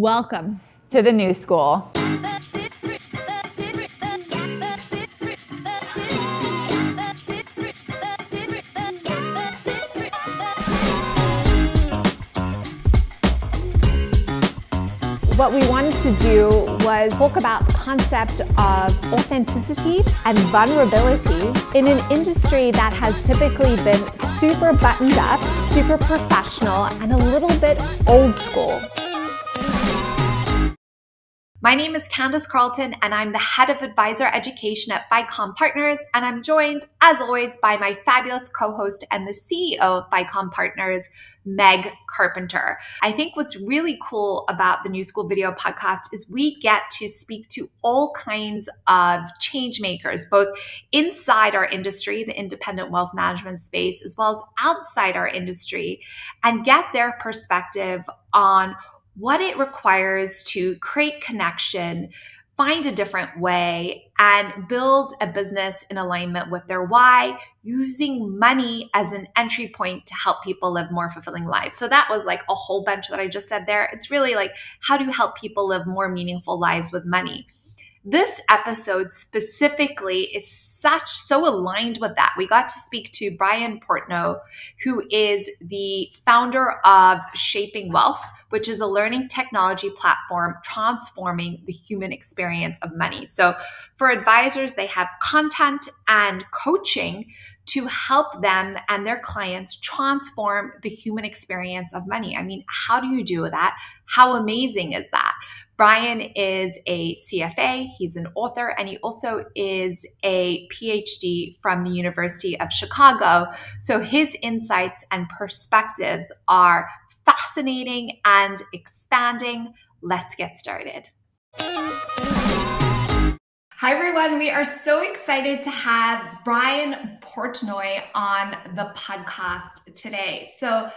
Welcome to the new school. what we wanted to do was talk about the concept of authenticity and vulnerability in an industry that has typically been super buttoned up, super professional, and a little bit old school. My name is Candace Carlton, and I'm the head of advisor education at FiComm Partners. And I'm joined, as always, by my fabulous co host and the CEO of FiComm Partners, Meg Carpenter. I think what's really cool about the New School Video podcast is we get to speak to all kinds of change makers, both inside our industry, the independent wealth management space, as well as outside our industry, and get their perspective on what it requires to create connection, find a different way, and build a business in alignment with their why, using money as an entry point to help people live more fulfilling lives. So that was like a whole bunch that I just said there. It's really like, how do you help people live more meaningful lives with money? This episode specifically is such so aligned with that. We got to speak to Brian Portnoy, who is the founder of Shaping Wealth, which is a learning technology platform transforming the human experience of money. So, for advisors, they have content and coaching to help them and their clients transform the human experience of money. I mean, how do you do that? How amazing is that? Brian is a CFA, he's an author, and he also is a PhD from the University of Chicago. So his insights and perspectives are fascinating and expanding. Let's get started. Hi, everyone. We are so excited to have Brian Portnoy on the podcast today. So,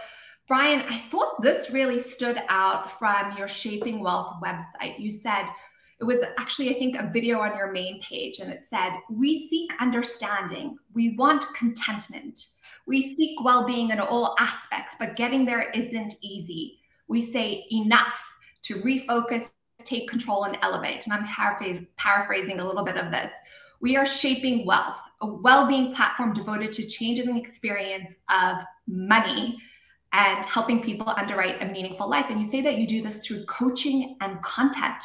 Brian, I thought this really stood out from your Shaping Wealth website. You said it was actually, I think, a video on your main page, and it said, We seek understanding, we want contentment, we seek well being in all aspects, but getting there isn't easy. We say enough to refocus, take control, and elevate. And I'm paraphrasing a little bit of this. We are shaping wealth, a well being platform devoted to changing the experience of money and helping people underwrite a meaningful life. And you say that you do this through coaching and content.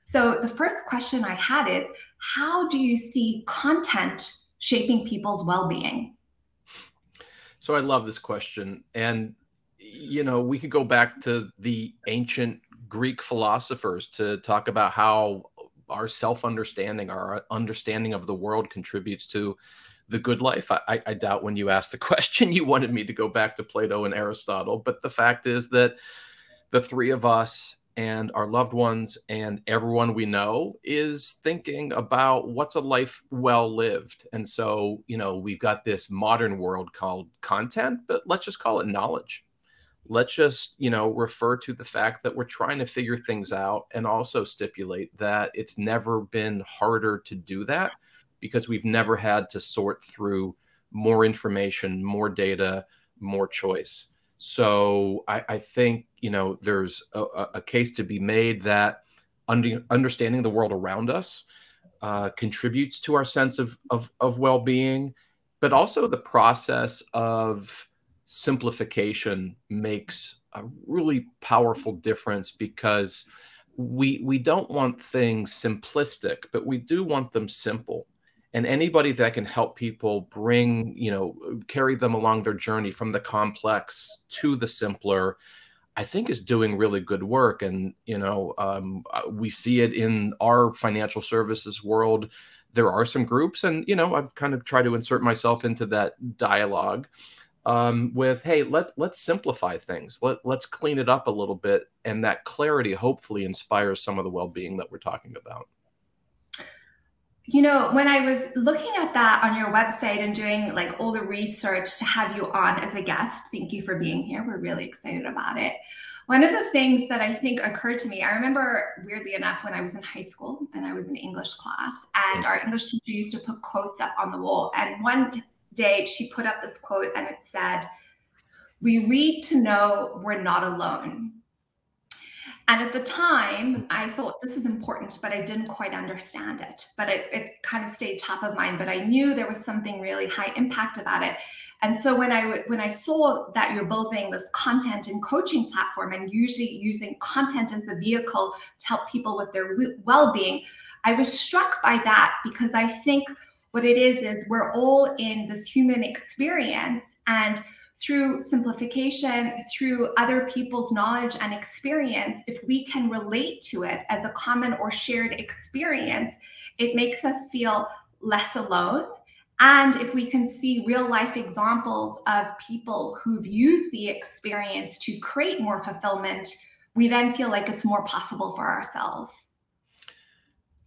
So the first question I had is how do you see content shaping people's well being? So I love this question. And, you know, we could go back to the ancient Greek philosophers to talk about how our self understanding, our understanding of the world contributes to the good life. I, I, doubt when you asked the question, you wanted me to go back to Plato and Aristotle. But the fact is that the three of us and our loved ones and everyone we know is thinking about what's a life well lived. And so, you know, we've got this modern world called content, but let's just call it knowledge. Let's just, you know, refer to the fact that we're trying to figure things out and also stipulate that it's never been harder to do that because we've never had to sort through more information, more data, more choice. So I, I think you know there's a, a, case to be made that under, understanding the world around us uh, contributes to our sense of, of, of well-being, but also the process of simplification makes a really powerful difference because we we don't want things simplistic, but we do want them simple and anybody that can help people bring you know carry them along their journey from the complex to the simpler i think is doing really good work. And you know um, uh, we see it in our financial services world. There are some groups and you know i've kind of tried to insert myself into that dialogue um, with hey let let's simplify things. Let let's clean it up a little bit. And that clarity hopefully inspires some of the well-being that we're talking about you know, when I was looking at that on your website and doing like all the research to have you on as a guest, thank you for being here. We're really excited about it. One of the things that I think occurred to me, I remember weirdly enough when I was in high school and I was in English class, and our English teacher used to put quotes up on the wall. And one day she put up this quote and it said, We read to know we're not alone. And at the time, I thought this is important, but I didn't quite understand it. But it, it kind of stayed top of mind. But I knew there was something really high impact about it. And so when I when I saw that you're building this content and coaching platform, and usually using content as the vehicle to help people with their well-being, I was struck by that because I think what it is is we're all in this human experience and through simplification, through other people's knowledge and experience, if we can relate to it as a common or shared experience, it makes us feel less alone. And if we can see real life examples of people who've used the experience to create more fulfillment, we then feel like it's more possible for ourselves.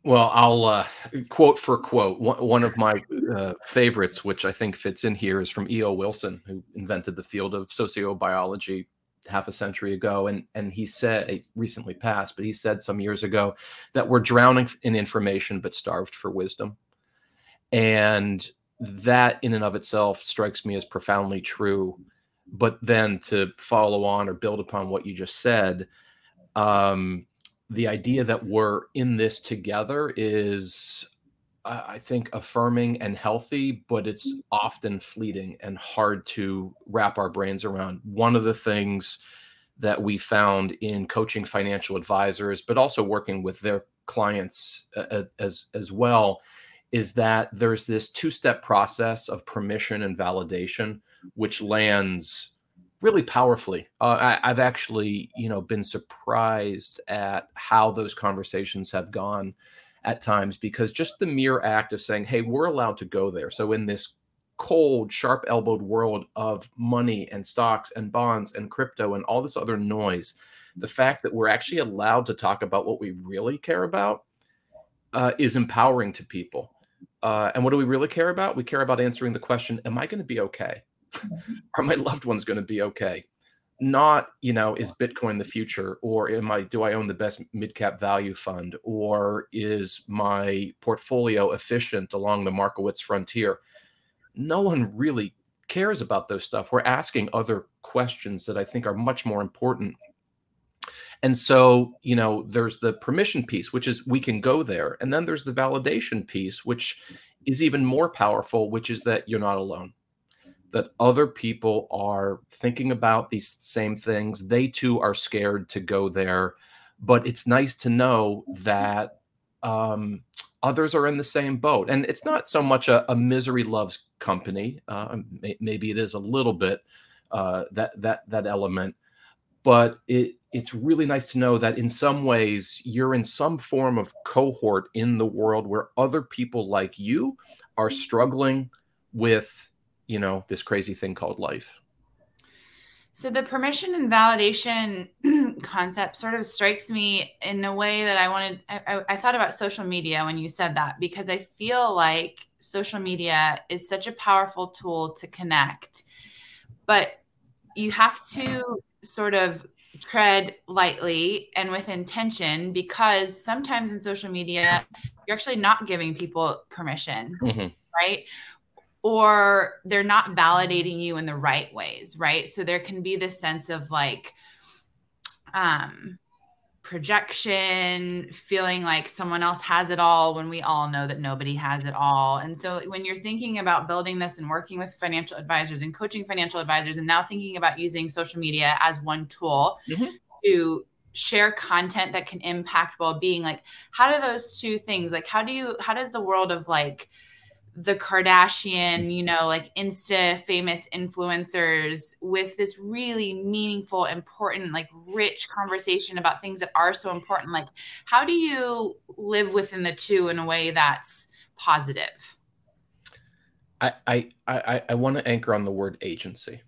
Well, I'll uh, quote for quote. One, of my uh, favorites, which I think fits in here, is from E.O. Wilson, who invented the field of sociobiology half a century ago. And, and he said, recently passed, but he said some years ago that we're drowning in information but starved for wisdom. And that, in and of itself, strikes me as profoundly true. But then to follow on or build upon what you just said, um, the idea that we're in this together is I think affirming and healthy, but it's mm. often fleeting and hard to wrap our brains around. One of the things that we found in coaching financial advisors, but also working with their clients as as well, is that there's this two-step process of permission and validation, which lands really powerfully. Uh, I, have actually, you know, been surprised at how those conversations have gone at times because just the mere act of saying, "Hey, we're allowed to go there." So in this cold, sharp-elbowed world of money and stocks and bonds and crypto and all this other noise, the fact that we're actually allowed to talk about what we really care about uh, is empowering to people. Uh, and what do we really care about? We care about answering the question, "Am I going to be okay?" are my loved ones going to be okay? Not, you know, is Bitcoin the future or am I do I own the best mid cap value fund or is my portfolio efficient along the Markowitz frontier? No one really cares about those stuff. We're asking other questions that I think are much more important. And so, you know, there's the permission piece, which is we can go there. And then there's the validation piece, which is even more powerful, which is that you're not alone that other people are thinking about these same things. They too are scared to go there, but it's nice to know that um, others are in the same boat. And it's not so much a, a misery loves company. Uh, may, maybe it is a little bit uh, that that that element, but it it's really nice to know that in some ways you're in some form of cohort in the world where other people like you are struggling with you know this crazy thing called life so the permission and validation concept sort of strikes me in a way that I wanted. I, I, thought about social media when you said that because I feel like social media is such a powerful tool to connect, but you have to sort of tread lightly and with intention because sometimes in social media you're actually not giving people permission. Mm-hmm right? Or they're not validating you in the right ways, right? So there can be this sense of like um projection, feeling like someone else has it all when we all know that nobody has it all. And so when you're thinking about building this and working with financial advisors and coaching financial advisors and now thinking about using social media as one tool mm-hmm. to share content that can impact well-being like how do those two things like how do you how does the world of like the Kardashian, you know, like Insta famous influencers with this really meaningful, important, like rich conversation about things that are so important. Like, how do you live within the two in a way that's positive? I I I, I want to anchor on the word agency.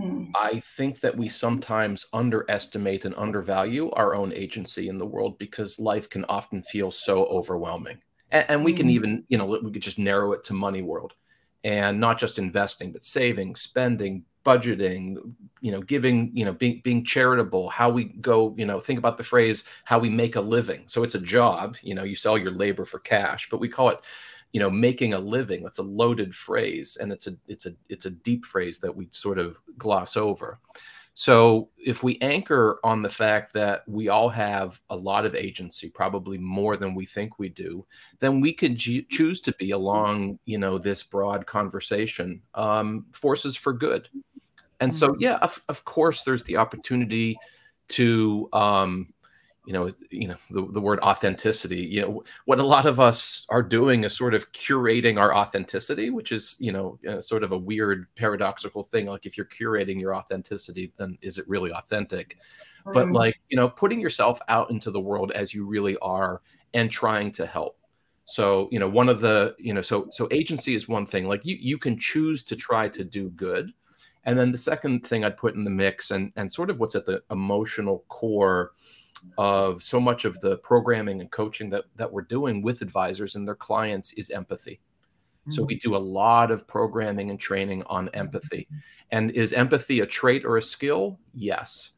Hmm. I think that we sometimes underestimate and undervalue our own agency in the world because life can often feel so overwhelming and, and we can mm-hmm. even you know we could just narrow it to money world and not just investing but saving spending budgeting you know giving you know being being charitable how we go you know think about the phrase how we make a living. So it's a job you know you sell your labor for cash but we call it you know making a living. That's a loaded phrase and it's a it's a it's a deep phrase that we sort of gloss over So if we anchor on the fact that we all have a lot of agency, probably more than we think we do, then we could g- choose to be along, you know, this broad conversation, um, forces for good. And so, mm-hmm. yeah, of, of course, there's the opportunity to um, you know you know the, the word authenticity you know what a lot of us are doing is sort of curating our authenticity which is you know uh, sort of a weird paradoxical thing. Like if you're curating your authenticity then is it really authentic? Mm. but like you know putting yourself out into the world as you really are and trying to help. So you know one of the you know so so agency is one thing. Like you you can choose to try to do good. And then the second thing i'd put in the mix and and sort of what's at the emotional core of so much of the programming and coaching that that we're doing with advisors and their clients is empathy. Mm-hmm. So we do a lot of programming and training on empathy. And is empathy a trait or a skill? Yes.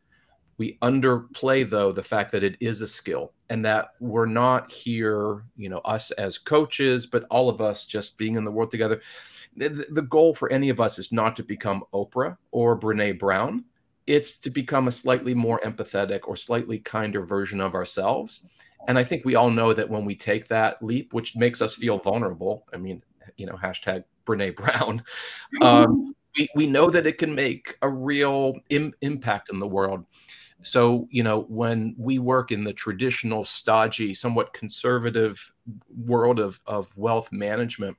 We underplay though the fact that it is a skill and that we're not here, you know, us as coaches, but all of us just being in the world together. The, the goal for any of us is not to become Oprah or Brene Brown it's to become a slightly more empathetic or slightly kinder version of ourselves. And I think we all know that when we take that leap, which makes us feel vulnerable, I mean, you know, hashtag Brene Brown, um, we, we know that it can make a real Im- impact in the world. So, you know, when we work in the traditional, stodgy, somewhat conservative world of, of wealth management,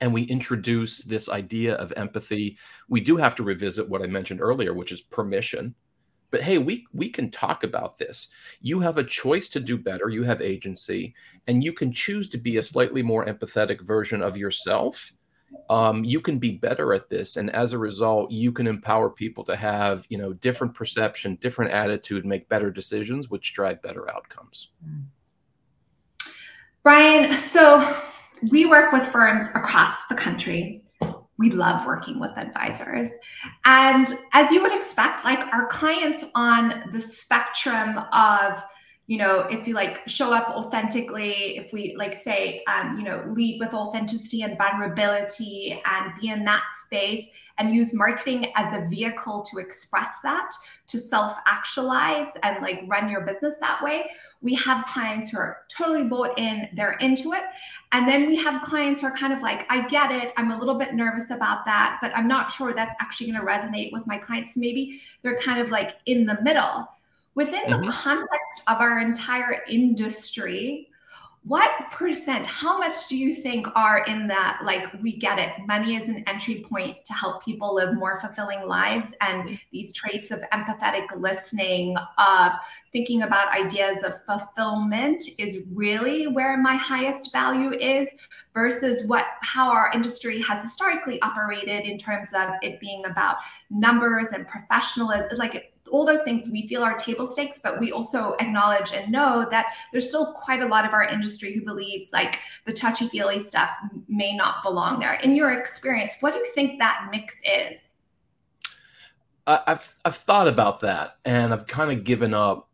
and we introduce this idea of empathy, we do have to revisit what I mentioned earlier, which is permission. But hey, we we can talk about this. You have a choice to do better. You have agency, and you can choose to be a slightly more empathetic version of yourself. Um, you can be better at this, and as a result, you can empower people to have you know different perception, different attitude, make better decisions, which drive better outcomes. Brian, so we work with firms across the country. We love working with advisors. And as you would expect, like our clients on the spectrum of, you know, if you like show up authentically, if we like say, um, you know, lead with authenticity and vulnerability and be in that space and use marketing as a vehicle to express that, to self actualize and like run your business that way, we have clients who are totally bought in, they're into it. And then we have clients who are kind of like, I get it. I'm a little bit nervous about that, but I'm not sure that's actually going to resonate with my clients. maybe they're kind of like in the middle. Within mm-hmm. the context of our entire industry, what percent how much do you think are in that like we get it money is an entry point to help people live more fulfilling lives and these traits of empathetic listening uh, thinking about ideas of fulfillment is really where my highest value is versus what how our industry has historically operated in terms of it being about numbers and professionalism like all those things we feel are table stakes, but we also acknowledge and know that there's still quite a lot of our industry who believes like the touchy feely stuff may not belong there. In your experience, what do you think that mix is? I've I've thought about that, and I've kind of given up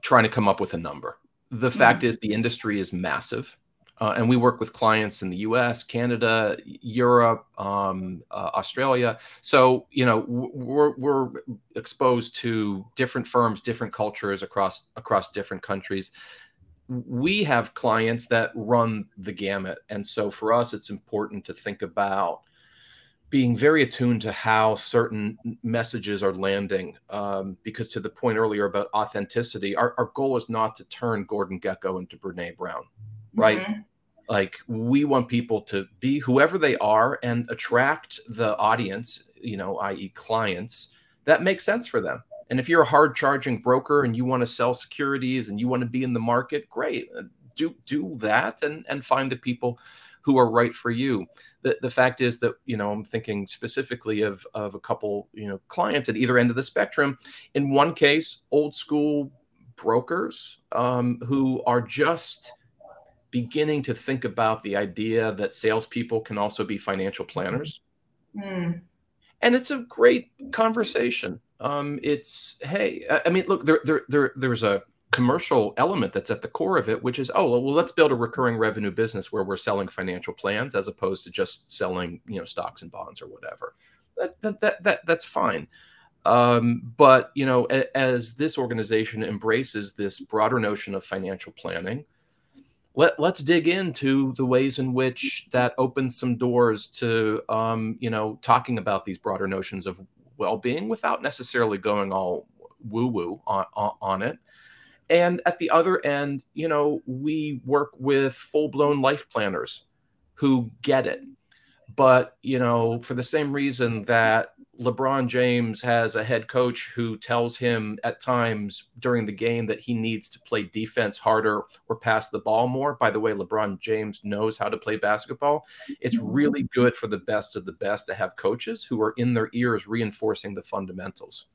trying to come up with a number. The mm-hmm. fact is, the industry is massive. Uh, and we work with clients in the U.S., Canada, Europe, um, uh, Australia. So you know we're, we're exposed to different firms, different cultures across across different countries. We have clients that run the gamut, and so for us, it's important to think about being very attuned to how certain messages are landing. Um, because to the point earlier about authenticity, our, our goal is not to turn Gordon Gekko into Brene Brown right? Mm-hmm. Like we want people to be whoever they are and attract the audience, you know, i.e., clients that makes sense for them. And if you're a hard charging broker and you want to sell securities and you want to be in the market, great. Uh, do do that and and find the people who are right for you. The, the fact is that, you know, I'm thinking specifically of, of a couple, you know, clients at either end of the spectrum. In one case, old school brokers um, who are just beginning to think about the idea that salespeople can also be financial planners. Mm. And it's a great conversation. Um, it's hey, I mean, look, there, there, there, there's a commercial element that's at the core of it, which is oh, well, let's build a recurring revenue business where we're selling financial plans as opposed to just selling, you know, stocks and bonds or whatever. That, that, that, that that's fine. Um, but you know, a, as this organization embraces this broader notion of financial planning, let let's dig into the ways in which that opens some doors to um, you know talking about these broader notions of well-being without necessarily going all woo-woo on, on it. And at the other end, you know, we work with full-blown life planners who get it. But, you know, for the same reason that LeBron James has a head coach who tells him at times during the game that he needs to play defense harder or pass the ball more. By the way, LeBron James knows how to play basketball. It's really good for the best of the best to have coaches who are in their ears reinforcing the fundamentals.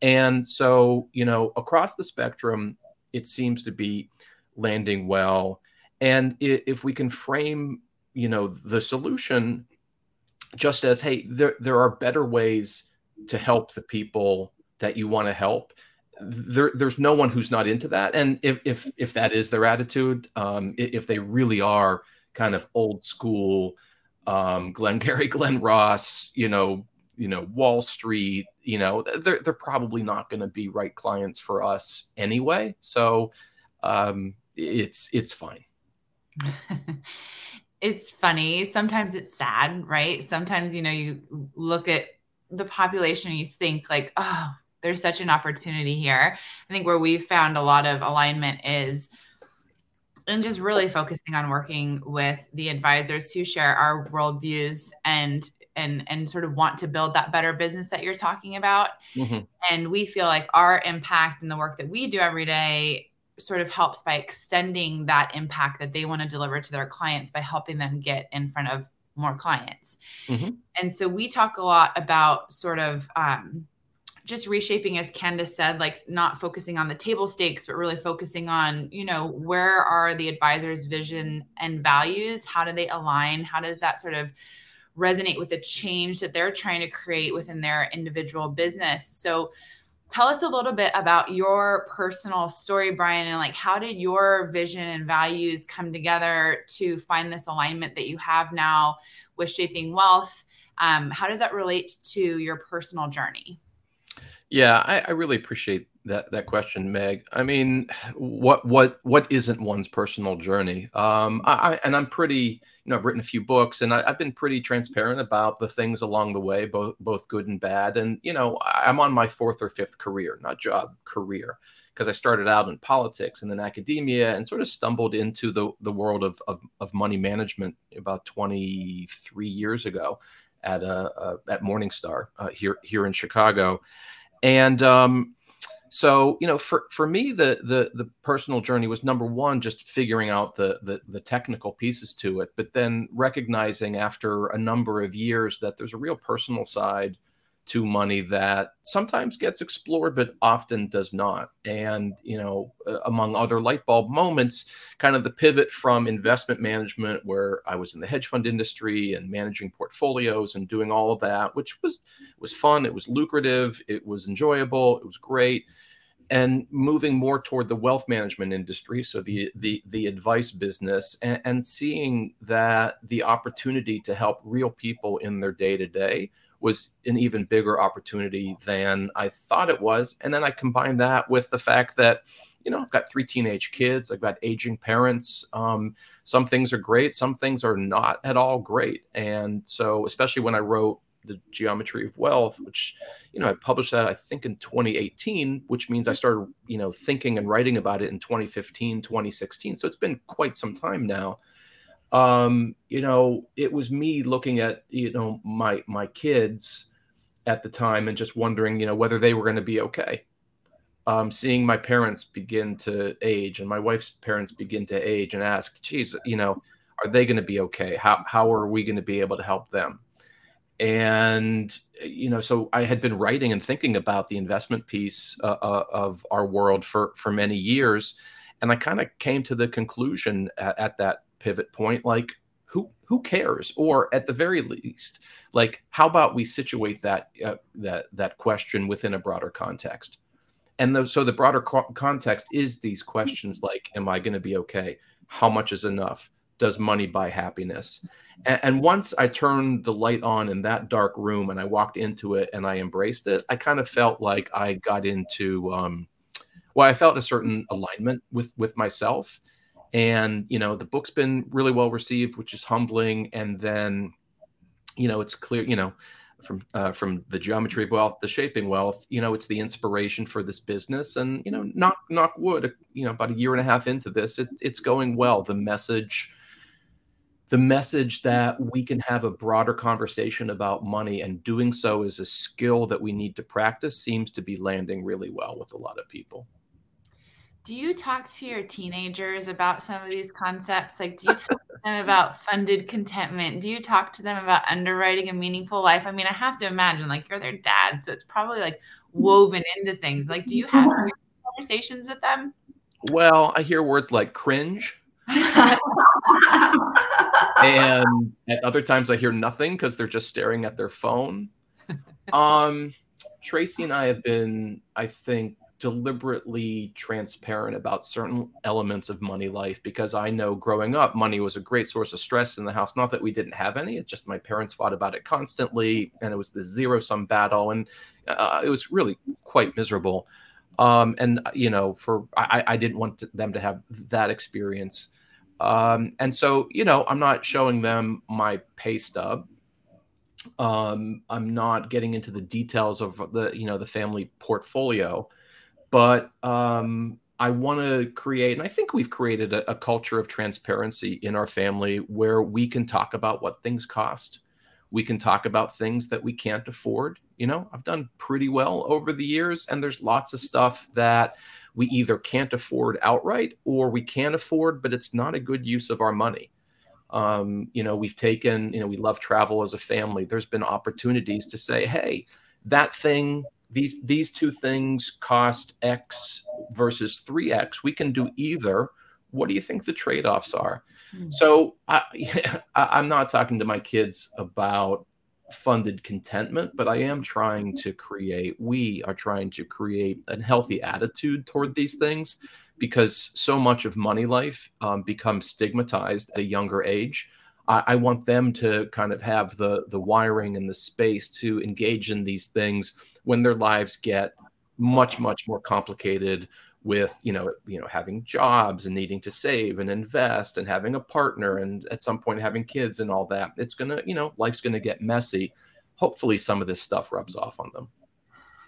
And so, you know, across the spectrum, it seems to be landing well. And if we can frame, you know, the solution just as hey there there are better ways to help the people that you want to help. There, there's no one who's not into that. And if if if that is their attitude um, if they really are kind of old school um, Glengarry Glen Ross you know you know Wall Street you know they're they're probably not going to be right clients for us anyway. So um, it's it's fine it's funny. Sometimes it's sad, right? Sometimes, you know, you look at the population and you think, like, oh, there's such an opportunity here. I think where we've found a lot of alignment is and just really focusing on working with the advisors who share our worldviews and and and sort of want to build that better business that you're talking about. Mm-hmm. And we feel like our impact and the work that we do every day sort of helps by extending that impact that they want to deliver to their clients by helping them get in front of more clients. Mm-hmm. And so we talk a lot about sort of um, just reshaping, as Candace said, like not focusing on the table stakes, but really focusing on, you know, where are the advisor's vision and values? How do they align? How does that sort of resonate with the change that they're trying to create within their individual business? So tell us a little bit about your personal story brian and like how did your vision and values come together to find this alignment that you have now with shaping wealth? Um, how does that relate to your personal journey yeah I, I really appreciate that that question, Meg. I mean, what what what isn't one's personal journey? Um, I, and I'm pretty, you know, I've written a few books, and I, have been pretty transparent about the things along the way, both both good and bad. And you know, I'm on my fourth or fifth career, not job, career, because I started out in politics and then academia, and sort of stumbled into the the world of of, of money management about 23 years ago at uh, uh at Morningstar uh, here here in Chicago, and um, so you know for for me the the the personal journey was number one just figuring out the, the the technical pieces to it but then recognizing after a number of years that there's a real personal side to money that sometimes gets explored but often does not. And you know uh, among other light bulb moments kind of the pivot from investment management where i was in the hedge fund industry and managing portfolios and doing all of that which was was fun. It was lucrative. It was enjoyable. It was great. And moving more toward the wealth management industry so the the the advice business and, and seeing that the opportunity to help real people in their day to day was an even bigger opportunity than I thought it was. And then I combined that with the fact that you know I've got three teenage kids I've got aging parents um, some things are great some things are not at all great. And so especially when I wrote the geometry of wealth which you know i published that i think in 2018 which means i started you know thinking and writing about it in 2015 2016 so it's been quite some time now um you know it was me looking at you know my my kids at the time and just wondering you know whether they were going to be okay. Um seeing my parents begin to age and my wife's parents begin to age and ask geez you know are they going to be okay? How how are we going to be able to help them? And you know so i had been writing and thinking about the investment piece uh, uh, of our world for for many years. And i kind of came to the conclusion at, at, that pivot point like who who cares? Or at the very least like how about we situate that uh, that that question within a broader context? And the, so the broader co- context is these questions like am i going to be okay? How much is enough? Does money buy happiness? And, and, once I turned the light on in that dark room and I walked into it and I embraced it, I kind of felt like I got into, um, well, I felt a certain alignment with with myself. And you know, the book's been really well received, which is humbling. And then, you know, it's clear, you know, from uh, from the geometry of wealth, the shaping wealth. You know, it's the inspiration for this business, and you know, knock knock wood. You know, about a year and a half into this, it's it's going well. The message, the message that we can have a broader conversation about money, and doing so is a skill that we need to practice, seems to be landing really well with a lot of people. Do you talk to your teenagers about some of these concepts? Like, do you talk to them about funded contentment? Do you talk to them about underwriting a meaningful life? I mean, I have to imagine, like, you're their dad, so it's probably like woven into things. Like, do you have conversations with them? Well, I hear words like cringe. and at other times I hear nothing because they're just staring at their phone. Um, Tracy and I have been, I think, deliberately transparent about certain elements of money life because I know growing up, money was a great source of stress in the house. Not that we didn't have any, it's just my parents fought about it constantly, and it was the zero sum battle, and uh, it was really quite miserable. Um, and uh, you know, for I, I didn't want to, them to have that experience. Um, and so, you know, I'm not showing them my pay stub. Um, I'm not getting into the details of the, you know, the family portfolio but um, I want to create, and I think we've created a, a, culture of transparency in our family where we can talk about what things cost. We can talk about things that we can't afford. You know, I've done pretty well over the years, and there's lots of stuff that we either can't afford outright or we can afford, but it's not a good use of our money. Um, you know, we've taken, you know, we love travel as a family. There's been opportunities to say, hey, that thing these these two things cost X versus 3X. We can do either. What do you think the trade-offs are? Mm-hmm. So I, I'm not talking to my kids about funded contentment, but I am trying to create, we are trying to create a healthy attitude toward these things because so much of money life um, becomes stigmatized at a younger age. I, I, want them to kind of have the the wiring and the space to engage in these things when their lives get much much more complicated with you know you know having jobs and needing to save and invest and having a partner and at some point having kids and all that it's gonna you know life's gonna get messy. Hopefully some of this stuff rubs off on them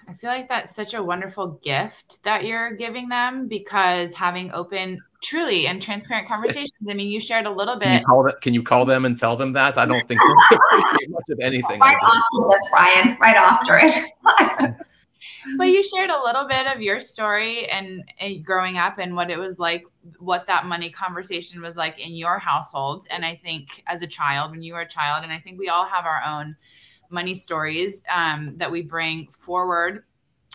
I feel like that's such a wonderful gift that you're giving them because having open, truly and transparent conversations. I mean, you shared a little bit. Can you call, that, can you call them and tell them that? I don't think much of anything. Right after this, Ryan. Right after it. but you shared a little bit of your story and, and, growing up and what it was like, what that money conversation was like in your household. And I think as a child, when you were a child, and I think we all have our own money stories um, that we bring forward.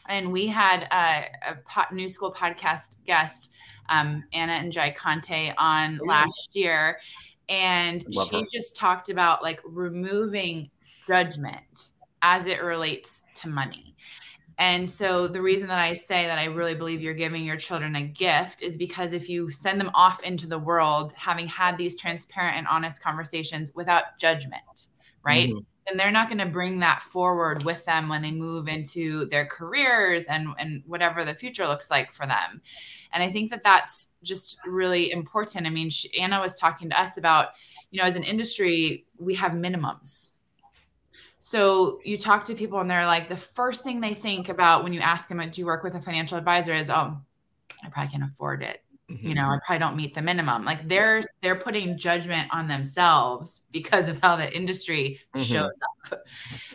And we had a, a pot, new school podcast guest, um, Anna N'Jie-Konte, on last year. And Love she her. just talked about like removing judgment as it relates to money. And so the reason that I say that I really believe you're giving your children a gift is because if you send them off into the world having had these transparent and honest conversations without judgment, right? Mm-hmm and they're not going to bring that forward with them when they move into their careers and and whatever the future looks like for them. And i think that that's just really important. I mean anna was talking to us about you know as an industry we have minimums. So you talk to people and they're like the first thing they think about when you ask them do you work with a financial advisor? is oh i probably can't afford it mm-hmm. you know i probably don't meet the minimum like they're they're putting judgment on themselves because of how the industry mm-hmm. shows up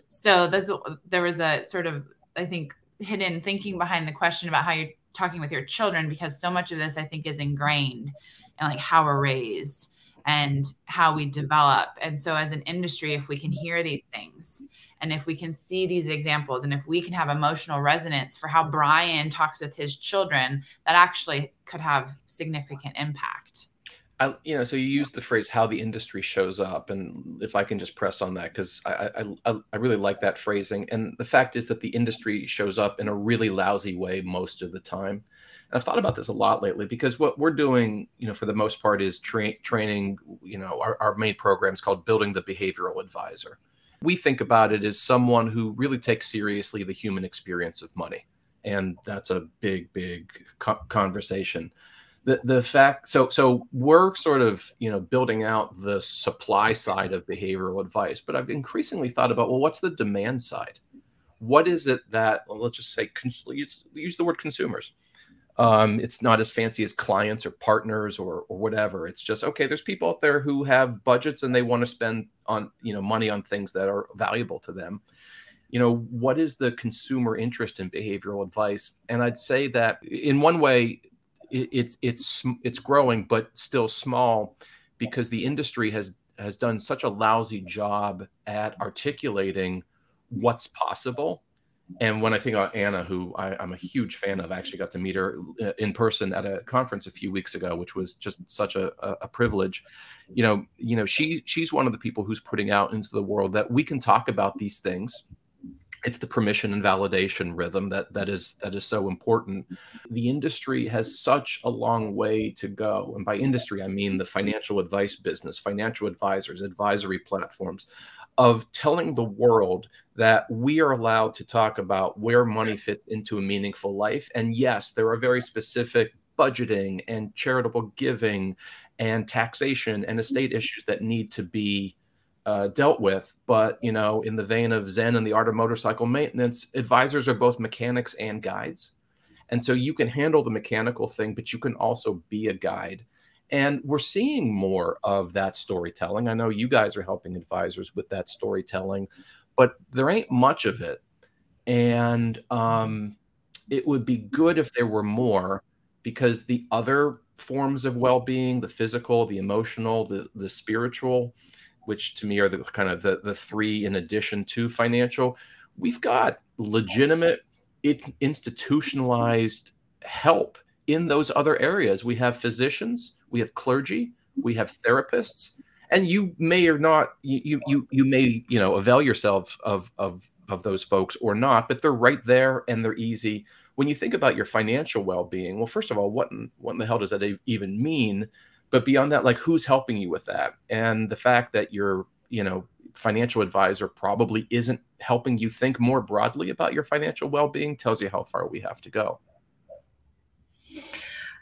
so that's there was a sort of i think hidden thinking behind the question about how you're talking with your children because so much of this i think is ingrained and like how we're raised and how we develop and so as an industry if we can hear these things and if we can see these examples and if we can have emotional resonance for how Brian talks with his children, that actually could have significant impact. I, you know, so you use the phrase "how the industry shows up," and if I can just press on that because I, I, I really like that phrasing. And the fact is that the industry shows up in a really lousy way most of the time. And I've thought about this a lot lately because what we're doing, you know, for the most part is tra- training, you know, our, our main program is called Building the Behavioral Advisor. We think about it as someone who really takes seriously the human experience of money. And that's a big, big co- conversation. The the fact so so we're sort of you know building out the supply side of behavioral advice but i've increasingly thought about well what's the demand side? What is it that well, let's just say cons- use, use the word consumers um, it's not as fancy as clients or partners or, or whatever it's just okay there's people out there who have budgets and they want to spend on you know money on things that are valuable to them you know what is the consumer interest in behavioral advice and i'd say that in one way it, it's it's it's growing, but still small, because the industry has has done such a lousy job at articulating what's possible. And when I think about Anna, who I, am a huge fan of, I actually got to meet her uh, in person at a conference a few weeks ago, which was just such a, a privilege. You know, you know, she she's one of the people who's putting out into the world that we can talk about these things. It's the permission and validation rhythm that that is that is so important. The industry has such a long way to go. And by industry i mean the financial advice business financial advisors advisory platforms of telling the world that we are allowed to talk about where money fits into a meaningful life and yes there are very specific budgeting and charitable giving and taxation and estate issues that need to be uh, dealt with. But you know, in the vein of Zen and the art of motorcycle maintenance, advisors are both mechanics and guides, and so you can handle the mechanical thing, but you can also be a guide. And we're seeing more of that storytelling. I know you guys are helping advisors with that storytelling, but there ain't much of it. And um, it would be good if there were more because the other forms of well-being the physical the emotional the the spiritual which to me are the kind of the, the three in addition to financial, we've got legitimate institutionalized help in those other areas. We have physicians, we have clergy, we have mm-hmm. therapists, and you may or not you you you may you know avail yourself of of of those folks or not, but they're right there and they're easy. When you think about your financial well-being, well, first of all, what in, what in the hell does that even mean? but beyond that like who's helping you with that and the fact that your you know financial advisor probably isn't helping you think more broadly about your financial well-being tells you how far we have to go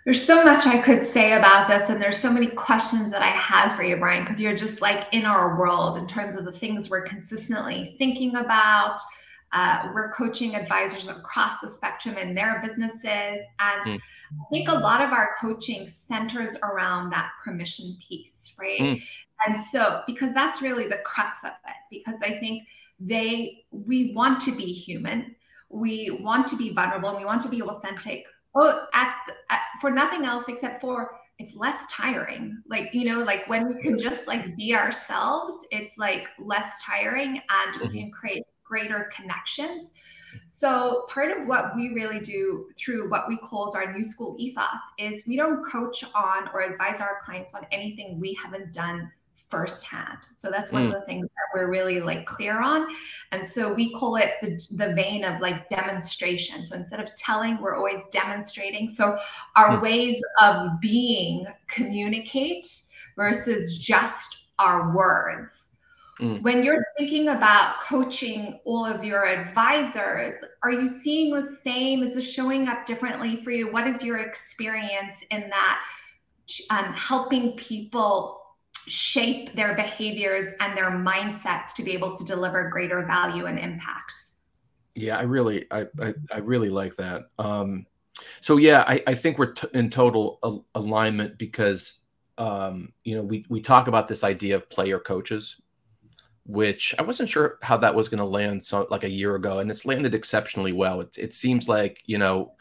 there's so much I could say about this, and there's so many questions that I have for you, Brian, because you're just like in our world in terms of the things we're consistently thinking about, uh, we're coaching advisors across the spectrum in their businesses. And mm. I think a lot of our coaching centers around that permission piece, right? Mm. And so, because that's really the crux of it, because I think they, we want to be human, we want to be vulnerable, and we want to be authentic. Oh, at, at for nothing else except for it's less tiring like you know like when we can just like be ourselves it's like less tiring and mm-hmm. we can create greater connections. So, part of what we really do through what we call our new school ethos is we don't coach on or advise our clients on anything we haven't done firsthand. So that's one mm. of the things that we're really like clear on. And so we call it the, the vein of like demonstration. So instead of telling, we're always demonstrating. So our mm. ways of being communicate versus just our words. Mm. When you're thinking about coaching all of your advisors, are you seeing the same? Is this showing up differently for you? What is your experience in that um, helping people shape their behaviors and their mindsets to be able to deliver greater value and impact? Yeah, I really, I, I, I really like that. Um, so yeah, I, I think we're t- in total al- alignment because um, you know we we talk about this idea of player coaches which I wasn't sure how that was going to land so like a year ago, and it's landed exceptionally well. It, it seems like you know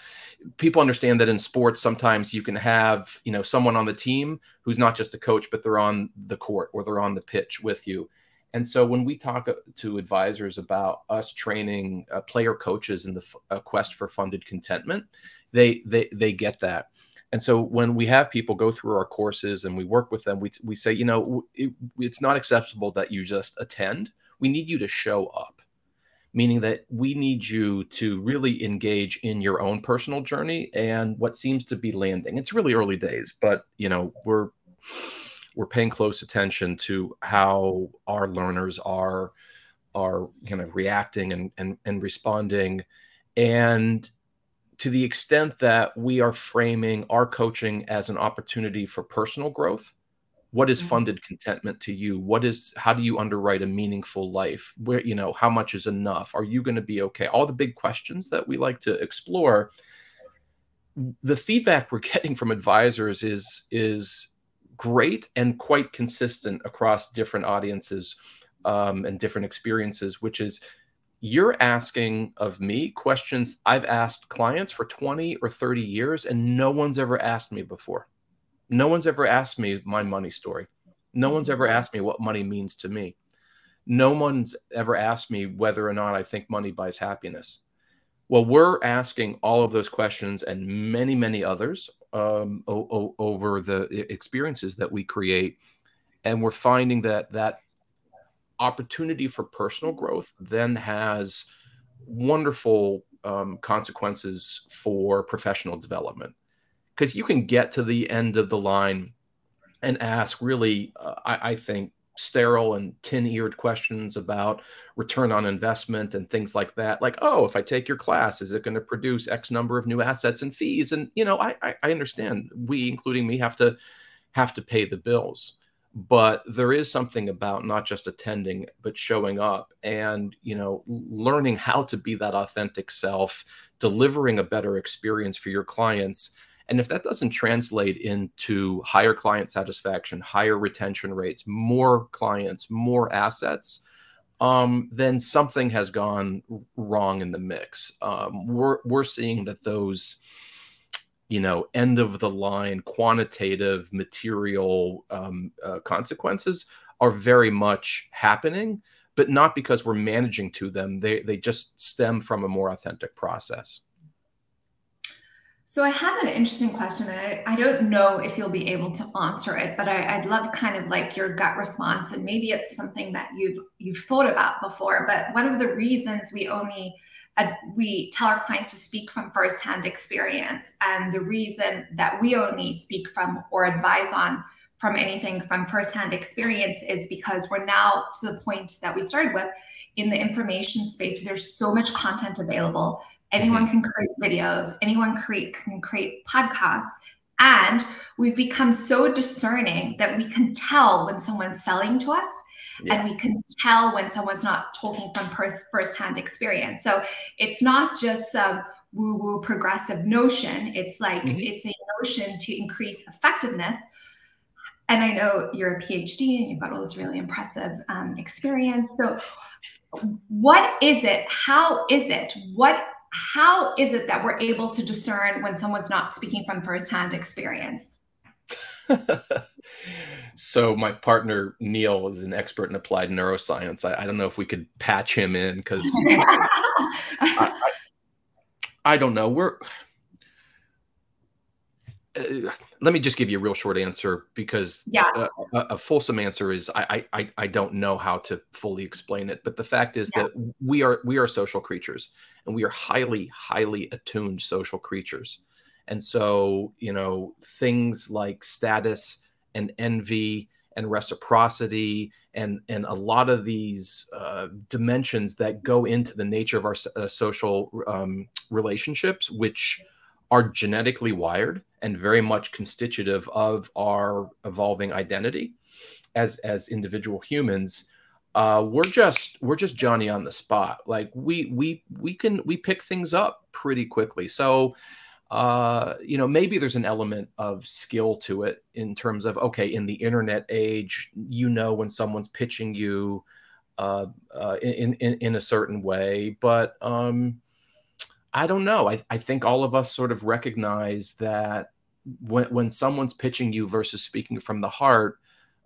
people understand that in sports sometimes you can have you know someone on the team who's not just a coach, but they're on the court or they're on the pitch with you. And so when we talk uh, to advisors about us training uh, player coaches in the f- uh, quest for funded contentment, they they they get that. And so when we have people go through our courses and we work with them, we, we say, you know, it, it's not acceptable that you just attend. We need you to show up meaning that we need you to really engage in your own personal journey and what seems to be landing. It's really early days, but you know, we're we're paying close attention to how our learners are are kind of reacting and and, and responding and to the extent that we are framing our coaching as an opportunity for personal growth what is mm-hmm. funded contentment to you? What is how do you underwrite a meaningful life? Where you know how much is enough? Are you going to be okay? All the big questions that we like to explore. The feedback we're getting from advisors is is great and quite consistent across different audiences um, and different experiences which is you're asking of me questions I've asked clients for 20 or 30 years and no one's ever asked me before. No one's ever asked me my money story. No one's ever mm-hmm. asked me what money means to me. No one's ever asked me whether or not I think money buys happiness. Well, we're asking all of those questions and many, many others um, o- o- over the experiences that we create. And we're finding that that opportunity for personal growth then has wonderful um, consequences for professional development because you can get to the end of the line and ask really, uh, I, I, think, sterile and tin eared questions about return on investment and things like that. Like, oh, if I take your class, is it going to produce X number of new assets and fees? And you know, I, I, I understand we, including me, have to have to pay the bills but there is something about not just attending but showing up and you know learning how to be that authentic self delivering a better experience for your clients. And if that doesn't translate into higher client satisfaction higher retention rates more clients more assets um, then something has gone wrong in the mix. Um, we're, we're seeing that those you know end of the line quantitative material um, uh, consequences are very much happening but not because we're managing to them. They they just stem from a more authentic process. So i have an interesting question and I, I don't know if you'll be able to answer it but I, i'd love kind of like your gut response and maybe it's something that you've you've thought about before but one of the reasons we only we tell our clients to speak from firsthand experience. And the reason that we only speak from or advise on from anything from firsthand experience is because we're now to the point that we started with in the information space. There's so much content available. Anyone mm-hmm. can create videos, anyone create can create podcasts. And we've become so discerning that we can tell when someone's selling to us yeah. and we can tell when someone's not talking from pers- firsthand experience. So it's not just some woo woo progressive notion, it's like mm-hmm. it's a notion to increase effectiveness. And I know you're a PhD and you've got all this really impressive um, experience. So, what is it? How is it? What how is it that we're able to discern when someone's not speaking from firsthand experience? so my partner Neil is an expert in applied neuroscience. I, I don't know if we could patch him in because I, I, I, don't know. We're uh, let me just give you a real short answer because yeah. a, a, a fulsome answer is I, I I don't know how to fully explain it. But the fact is yeah. that we are we are social creatures and we are highly highly attuned social creatures. And so, you know, things like status and envy and reciprocity and and a lot of these uh, dimensions that go into the nature of our uh, social um, relationships, which are genetically wired and very much constitutive of our evolving identity as as individual humans uh, we're just we're just johnny on the spot. Like we we we can we pick things up pretty quickly. So uh, you know, maybe there's an element of skill to it in terms of okay, in the internet age, you know when someone's pitching you uh, uh, in, in in a certain way, but um, I don't know. I, I think all of us sort of recognize that when when someone's pitching you versus speaking from the heart,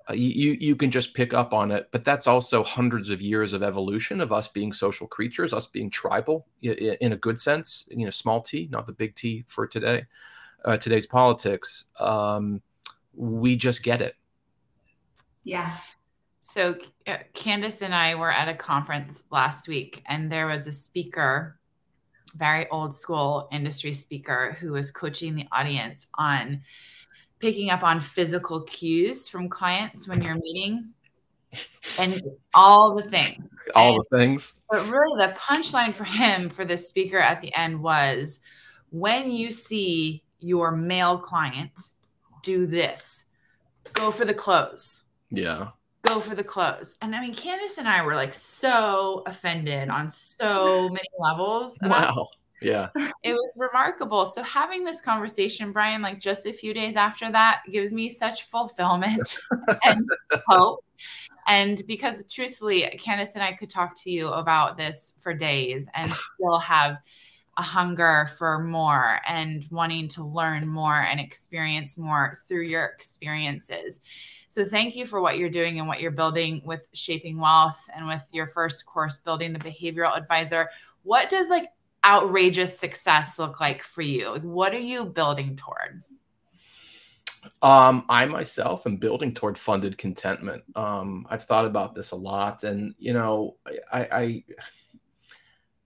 uh, you you can just pick up on it. But that's also hundreds of years of evolution of us being social creatures us being tribal in a good sense you know small t not the big t for today uh, today's politics. Um, we just get it. Yeah. So, uh, Candace and I were at a conference last week, and there was a speaker, very old school industry speaker, who was coaching the audience on picking up on physical cues from clients when you're meeting and all the things. All the things. But really, the punchline for him, for this speaker at the end, was when you see your male client do this, go for the close. Yeah. Go for the clothes. And I mean, Candace and I were like so offended on so many levels. Wow. Yeah. It was remarkable. So having this conversation, Brian, like just a few days after that, gives me such fulfillment and hope. And because truthfully, Candace and I could talk to you about this for days and still have a hunger for more and wanting to learn more and experience more through your experiences. So thank you for what you're doing and what you're building with Shaping Wealth and with your first course building the behavioral advisor. What does like outrageous success look like for you? Like what are you building toward? Um, I myself am building toward funded contentment. Um, I've thought about this a lot, and you know, I, I,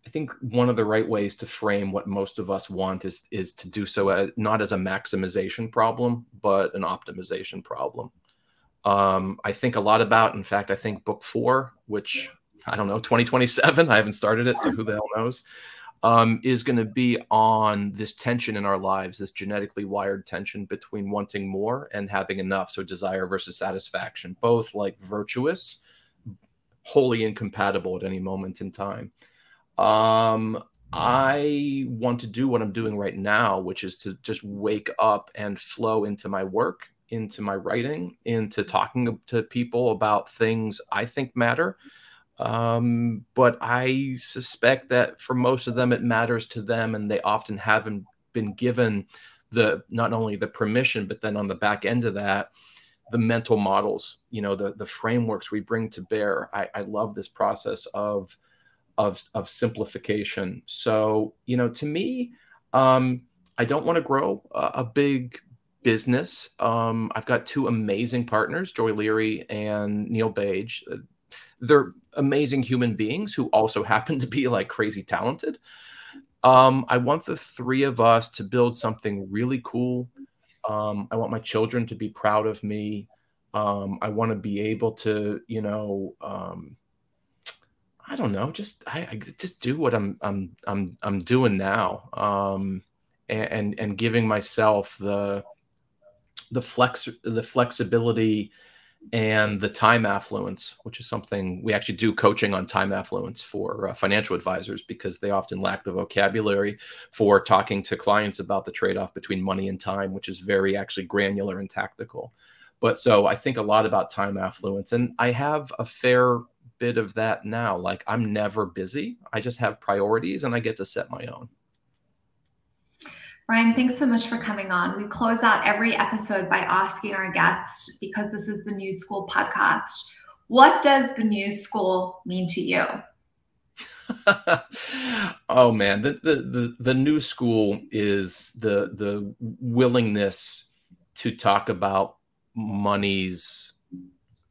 I think one of the right ways to frame what most of us want is is to do so as, not as a maximization problem, but an optimization problem. Um, I think a lot about. In fact, I think book four, which I don't know, 2027. I haven't started it, so who the hell knows um, is going to be on this tension in our lives, this genetically wired tension between wanting more and having enough. So, desire versus satisfaction, both like virtuous, wholly incompatible at any moment in time. Um, I want to do what I'm doing right now, which is to just wake up and flow into my work, into my writing, into talking to people about things I think matter um, but I suspect that for most of them, it matters to them, and they often haven't been given the not only the permission, but then on the back end of that, the mental models, you know, the the frameworks we bring to bear. I, I love this process of of of simplification. So, you know, to me, um, I don't want to grow a, a big business. Um, I've got two amazing partners, Joy Lere and Neil Bage they're amazing human beings who also happen to be like crazy talented. Um, I want the three of us to build something really cool. Um, I want my children to be proud of me. Um, I want to be able to, you know, um, I don't know, just I, I, just do what I'm I'm I'm I'm doing now, um, and, and and giving myself the the flex the flexibility and the time affluence, which is something we actually do coaching on time affluence for uh, financial advisors because they often lack the vocabulary for talking to clients about the trade off between money and time, which is very actually granular and tactical. But so I think a lot about time affluence, and I have a fair bit of that now. Like I'm never busy, I just have priorities and I get to set my own. Brian, thanks so much for coming on. We close out every episode by asking our guests, because this is the New School podcast, what does the New School mean to you? oh man, the, the, the the new school is the the willingness to talk about money's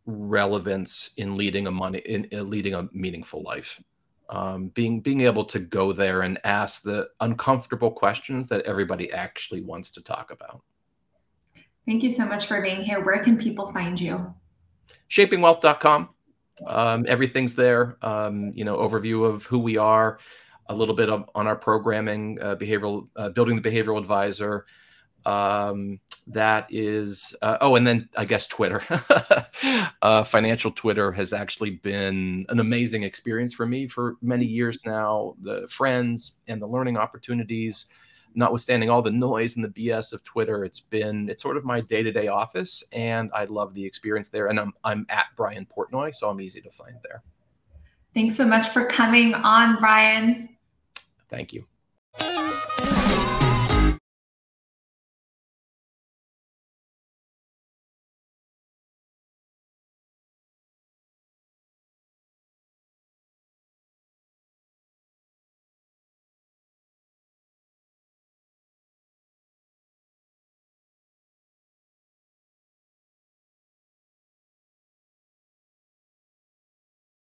relevance in leading a money in, in leading a meaningful life um, being being able to go there and ask the uncomfortable questions that everybody actually wants to talk about. Thank you so much for being here. Where can people find you? Shapingwealth.com. Um, everything's there. Um, you know, overview of who we are, a little bit of, on our programming, uh, behavioral, uh, building the behavioral advisor, um, that is uh, oh and then i guess twitter. Uh, financial twitter has actually been an amazing experience for me for many years now. The friends and the learning opportunities notwithstanding all the noise and the bs of twitter it's been it's sort of my day-to-day office and i love the experience there and i'm, I'm at brian portnoy so i'm easy to find there. Thanks so much for coming on brian. Thank you